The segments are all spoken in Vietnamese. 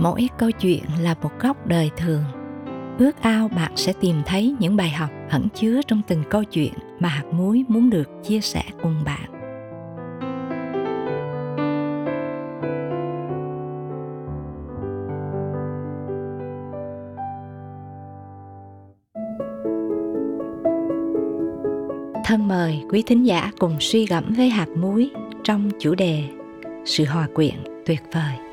mỗi câu chuyện là một góc đời thường. Ước ao bạn sẽ tìm thấy những bài học ẩn chứa trong từng câu chuyện mà hạt muối muốn được chia sẻ cùng bạn. Thân mời quý thính giả cùng suy gẫm với hạt muối trong chủ đề sự hòa quyện tuyệt vời.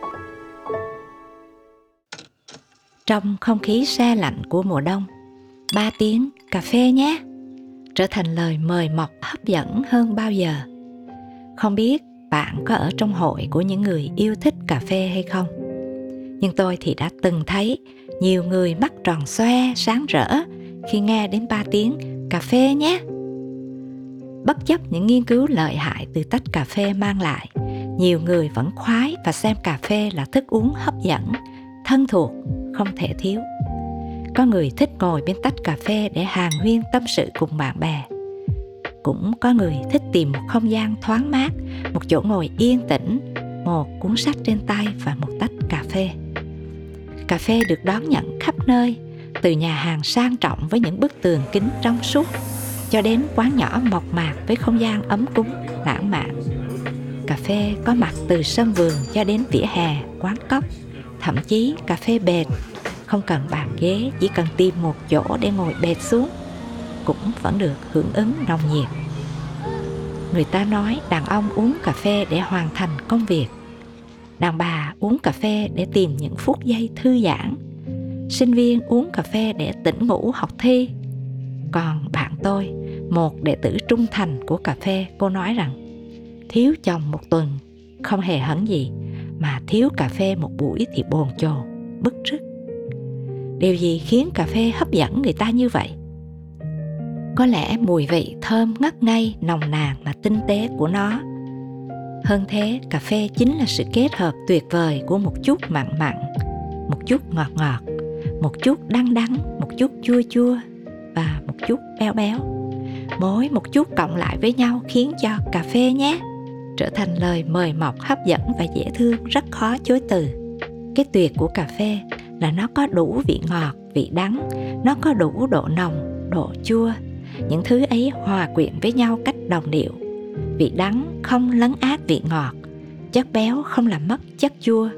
Trong không khí xe lạnh của mùa đông. Ba tiếng cà phê nhé. Trở thành lời mời mọc hấp dẫn hơn bao giờ. Không biết bạn có ở trong hội của những người yêu thích cà phê hay không? Nhưng tôi thì đã từng thấy nhiều người mắt tròn xoe, sáng rỡ khi nghe đến ba tiếng cà phê nhé. Bất chấp những nghiên cứu lợi hại từ tách cà phê mang lại, nhiều người vẫn khoái và xem cà phê là thức uống hấp dẫn, thân thuộc không thể thiếu. Có người thích ngồi bên tách cà phê để hàng huyên tâm sự cùng bạn bè. Cũng có người thích tìm một không gian thoáng mát, một chỗ ngồi yên tĩnh, một cuốn sách trên tay và một tách cà phê. Cà phê được đón nhận khắp nơi, từ nhà hàng sang trọng với những bức tường kính trong suốt, cho đến quán nhỏ mộc mạc với không gian ấm cúng, lãng mạn. Cà phê có mặt từ sân vườn cho đến vỉa hè, quán cốc thậm chí cà phê bệt. Không cần bàn ghế, chỉ cần tìm một chỗ để ngồi bệt xuống, cũng vẫn được hưởng ứng nồng nhiệt. Người ta nói đàn ông uống cà phê để hoàn thành công việc. Đàn bà uống cà phê để tìm những phút giây thư giãn. Sinh viên uống cà phê để tỉnh ngủ học thi. Còn bạn tôi, một đệ tử trung thành của cà phê, cô nói rằng, thiếu chồng một tuần, không hề hấn gì mà thiếu cà phê một buổi thì bồn chồn, bức rứt. Điều gì khiến cà phê hấp dẫn người ta như vậy? Có lẽ mùi vị thơm ngất ngây nồng nàn mà tinh tế của nó. Hơn thế, cà phê chính là sự kết hợp tuyệt vời của một chút mặn mặn, một chút ngọt ngọt, một chút đắng đắng, một chút chua chua và một chút béo béo. Mỗi một chút cộng lại với nhau khiến cho cà phê nhé trở thành lời mời mọc, hấp dẫn và dễ thương, rất khó chối từ. Cái tuyệt của cà phê là nó có đủ vị ngọt, vị đắng, nó có đủ độ nồng, độ chua. Những thứ ấy hòa quyện với nhau cách đồng điệu. Vị đắng không lấn át vị ngọt, chất béo không làm mất chất chua.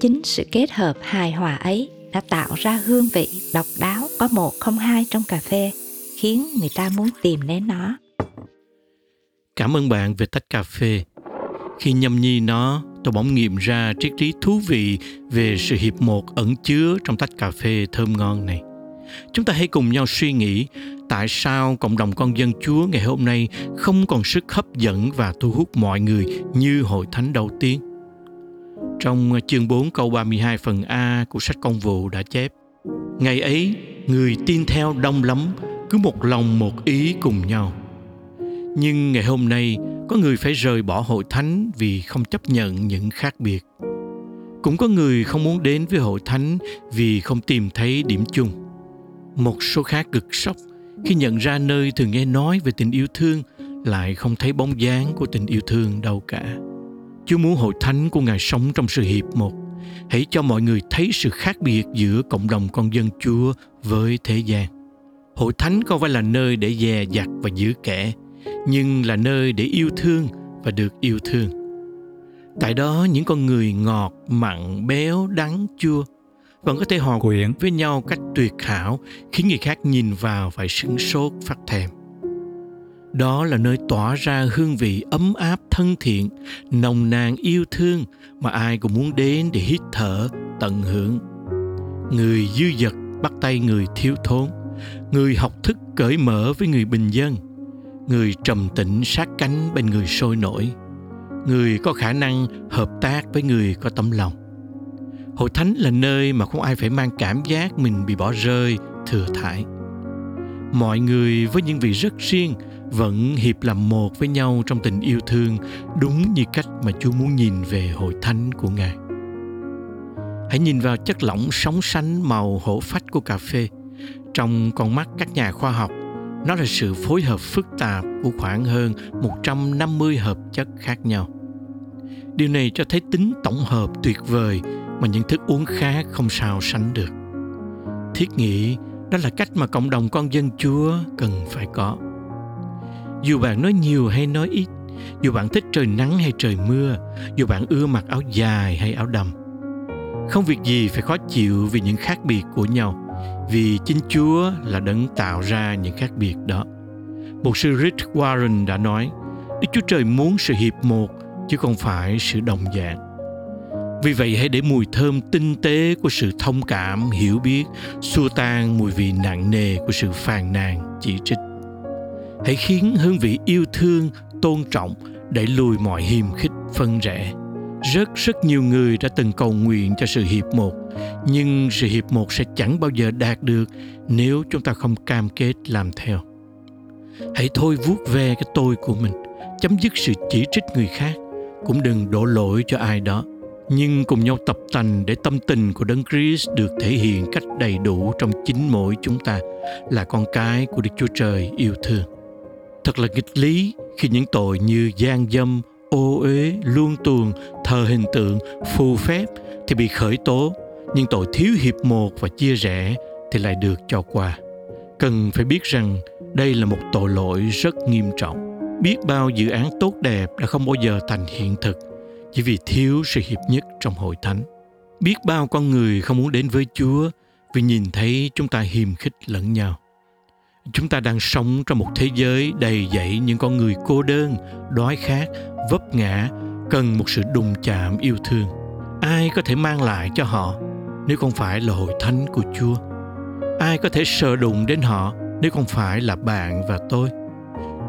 Chính sự kết hợp hài hòa ấy đã tạo ra hương vị độc đáo có một không hai trong cà phê, khiến người ta muốn tìm đến nó. Cảm ơn bạn về tách cà phê khi nhâm nhi nó tôi bỗng nghiệm ra triết lý thú vị về sự hiệp một ẩn chứa trong tách cà phê thơm ngon này chúng ta hãy cùng nhau suy nghĩ tại sao cộng đồng con dân Chúa ngày hôm nay không còn sức hấp dẫn và thu hút mọi người như hội thánh đầu tiên. Trong chương 4 câu 32 phần A của sách công vụ đã chép Ngày ấy, người tin theo đông lắm, cứ một lòng một ý cùng nhau. Nhưng ngày hôm nay, có người phải rời bỏ hội thánh vì không chấp nhận những khác biệt. Cũng có người không muốn đến với hội thánh vì không tìm thấy điểm chung. Một số khác cực sốc khi nhận ra nơi thường nghe nói về tình yêu thương lại không thấy bóng dáng của tình yêu thương đâu cả. Chúa muốn hội thánh của Ngài sống trong sự hiệp một. Hãy cho mọi người thấy sự khác biệt giữa cộng đồng con dân Chúa với thế gian. Hội thánh không phải là nơi để dè dặt và giữ kẻ, nhưng là nơi để yêu thương và được yêu thương. Tại đó những con người ngọt, mặn, béo, đắng, chua vẫn có thể hòa quyện với nhau cách tuyệt hảo khiến người khác nhìn vào phải sửng sốt phát thèm. Đó là nơi tỏa ra hương vị ấm áp thân thiện, nồng nàn yêu thương mà ai cũng muốn đến để hít thở, tận hưởng. Người dư dật bắt tay người thiếu thốn, người học thức cởi mở với người bình dân, người trầm tĩnh sát cánh bên người sôi nổi, người có khả năng hợp tác với người có tấm lòng. Hội thánh là nơi mà không ai phải mang cảm giác mình bị bỏ rơi, thừa thải. Mọi người với những vị rất riêng vẫn hiệp làm một với nhau trong tình yêu thương đúng như cách mà Chúa muốn nhìn về hội thánh của Ngài. Hãy nhìn vào chất lỏng sóng sánh màu hổ phách của cà phê. Trong con mắt các nhà khoa học, nó là sự phối hợp phức tạp của khoảng hơn 150 hợp chất khác nhau. Điều này cho thấy tính tổng hợp tuyệt vời mà những thức uống khác không sao sánh được. Thiết nghĩ đó là cách mà cộng đồng con dân Chúa cần phải có. Dù bạn nói nhiều hay nói ít, dù bạn thích trời nắng hay trời mưa, dù bạn ưa mặc áo dài hay áo đầm, không việc gì phải khó chịu vì những khác biệt của nhau, vì chính Chúa là đấng tạo ra những khác biệt đó. Một sư Rick Warren đã nói, Đức Chúa Trời muốn sự hiệp một chứ không phải sự đồng dạng. Vì vậy hãy để mùi thơm tinh tế của sự thông cảm, hiểu biết, xua tan mùi vị nặng nề của sự phàn nàn, chỉ trích. Hãy khiến hương vị yêu thương, tôn trọng đẩy lùi mọi hiềm khích, phân rẽ. Rất rất nhiều người đã từng cầu nguyện cho sự hiệp một, nhưng sự hiệp một sẽ chẳng bao giờ đạt được nếu chúng ta không cam kết làm theo. Hãy thôi vuốt ve cái tôi của mình, chấm dứt sự chỉ trích người khác, cũng đừng đổ lỗi cho ai đó nhưng cùng nhau tập tành để tâm tình của Đấng Christ được thể hiện cách đầy đủ trong chính mỗi chúng ta là con cái của Đức Chúa Trời yêu thương. Thật là nghịch lý khi những tội như gian dâm, ô uế, luân tuồng, thờ hình tượng, phù phép thì bị khởi tố, nhưng tội thiếu hiệp một và chia rẽ thì lại được cho qua. Cần phải biết rằng đây là một tội lỗi rất nghiêm trọng. Biết bao dự án tốt đẹp đã không bao giờ thành hiện thực chỉ vì thiếu sự hiệp nhất trong hội thánh. Biết bao con người không muốn đến với Chúa vì nhìn thấy chúng ta hiềm khích lẫn nhau. Chúng ta đang sống trong một thế giới đầy dẫy những con người cô đơn, đói khát, vấp ngã, cần một sự đụng chạm yêu thương. Ai có thể mang lại cho họ nếu không phải là hội thánh của Chúa? Ai có thể sờ đụng đến họ nếu không phải là bạn và tôi?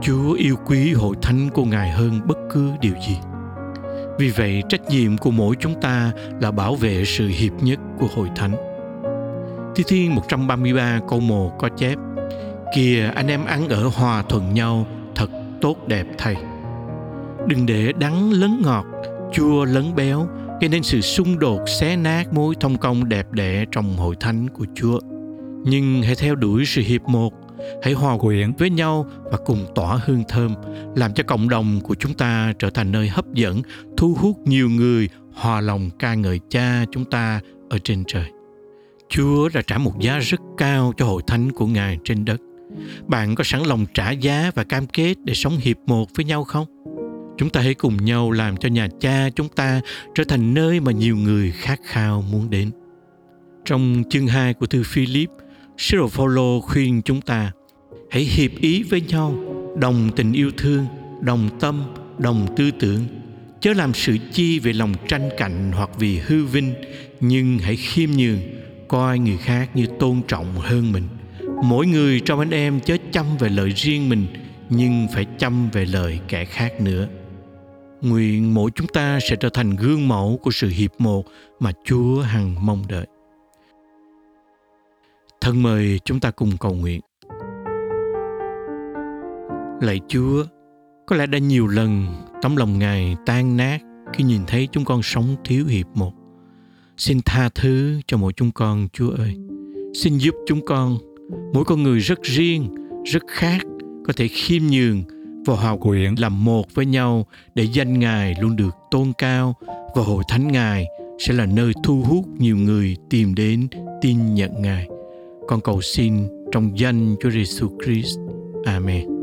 Chúa yêu quý hội thánh của Ngài hơn bất cứ điều gì. Vì vậy, trách nhiệm của mỗi chúng ta là bảo vệ sự hiệp nhất của hội thánh. Thi Thiên 133 câu 1 có chép Kìa anh em ăn ở hòa thuận nhau thật tốt đẹp thay. Đừng để đắng lấn ngọt, chua lấn béo gây nên sự xung đột xé nát mối thông công đẹp đẽ trong hội thánh của Chúa. Nhưng hãy theo đuổi sự hiệp một hãy hòa quyện với nhau và cùng tỏa hương thơm làm cho cộng đồng của chúng ta trở thành nơi hấp dẫn thu hút nhiều người hòa lòng ca ngợi cha chúng ta ở trên trời. Chúa đã trả một giá rất cao cho hội thánh của ngài trên đất. Bạn có sẵn lòng trả giá và cam kết để sống hiệp một với nhau không? Chúng ta hãy cùng nhau làm cho nhà cha chúng ta trở thành nơi mà nhiều người khát khao muốn đến trong chương 2 của thư Philip, Sứ đồ Phaolô khuyên chúng ta hãy hiệp ý với nhau, đồng tình yêu thương, đồng tâm, đồng tư tưởng, chớ làm sự chi về lòng tranh cạnh hoặc vì hư vinh, nhưng hãy khiêm nhường, coi người khác như tôn trọng hơn mình. Mỗi người trong anh em chớ chăm về lợi riêng mình, nhưng phải chăm về lời kẻ khác nữa. Nguyện mỗi chúng ta sẽ trở thành gương mẫu của sự hiệp một mà Chúa hằng mong đợi. Thân mời chúng ta cùng cầu nguyện. Lạy Chúa, có lẽ đã nhiều lần tấm lòng Ngài tan nát khi nhìn thấy chúng con sống thiếu hiệp một. Xin tha thứ cho mỗi chúng con, Chúa ơi. Xin giúp chúng con, mỗi con người rất riêng, rất khác, có thể khiêm nhường và hòa quyện làm một với nhau để danh Ngài luôn được tôn cao và hội thánh Ngài sẽ là nơi thu hút nhiều người tìm đến tin nhận Ngài. Con cầu xin trong danh Chúa Giêsu Christ. Amen.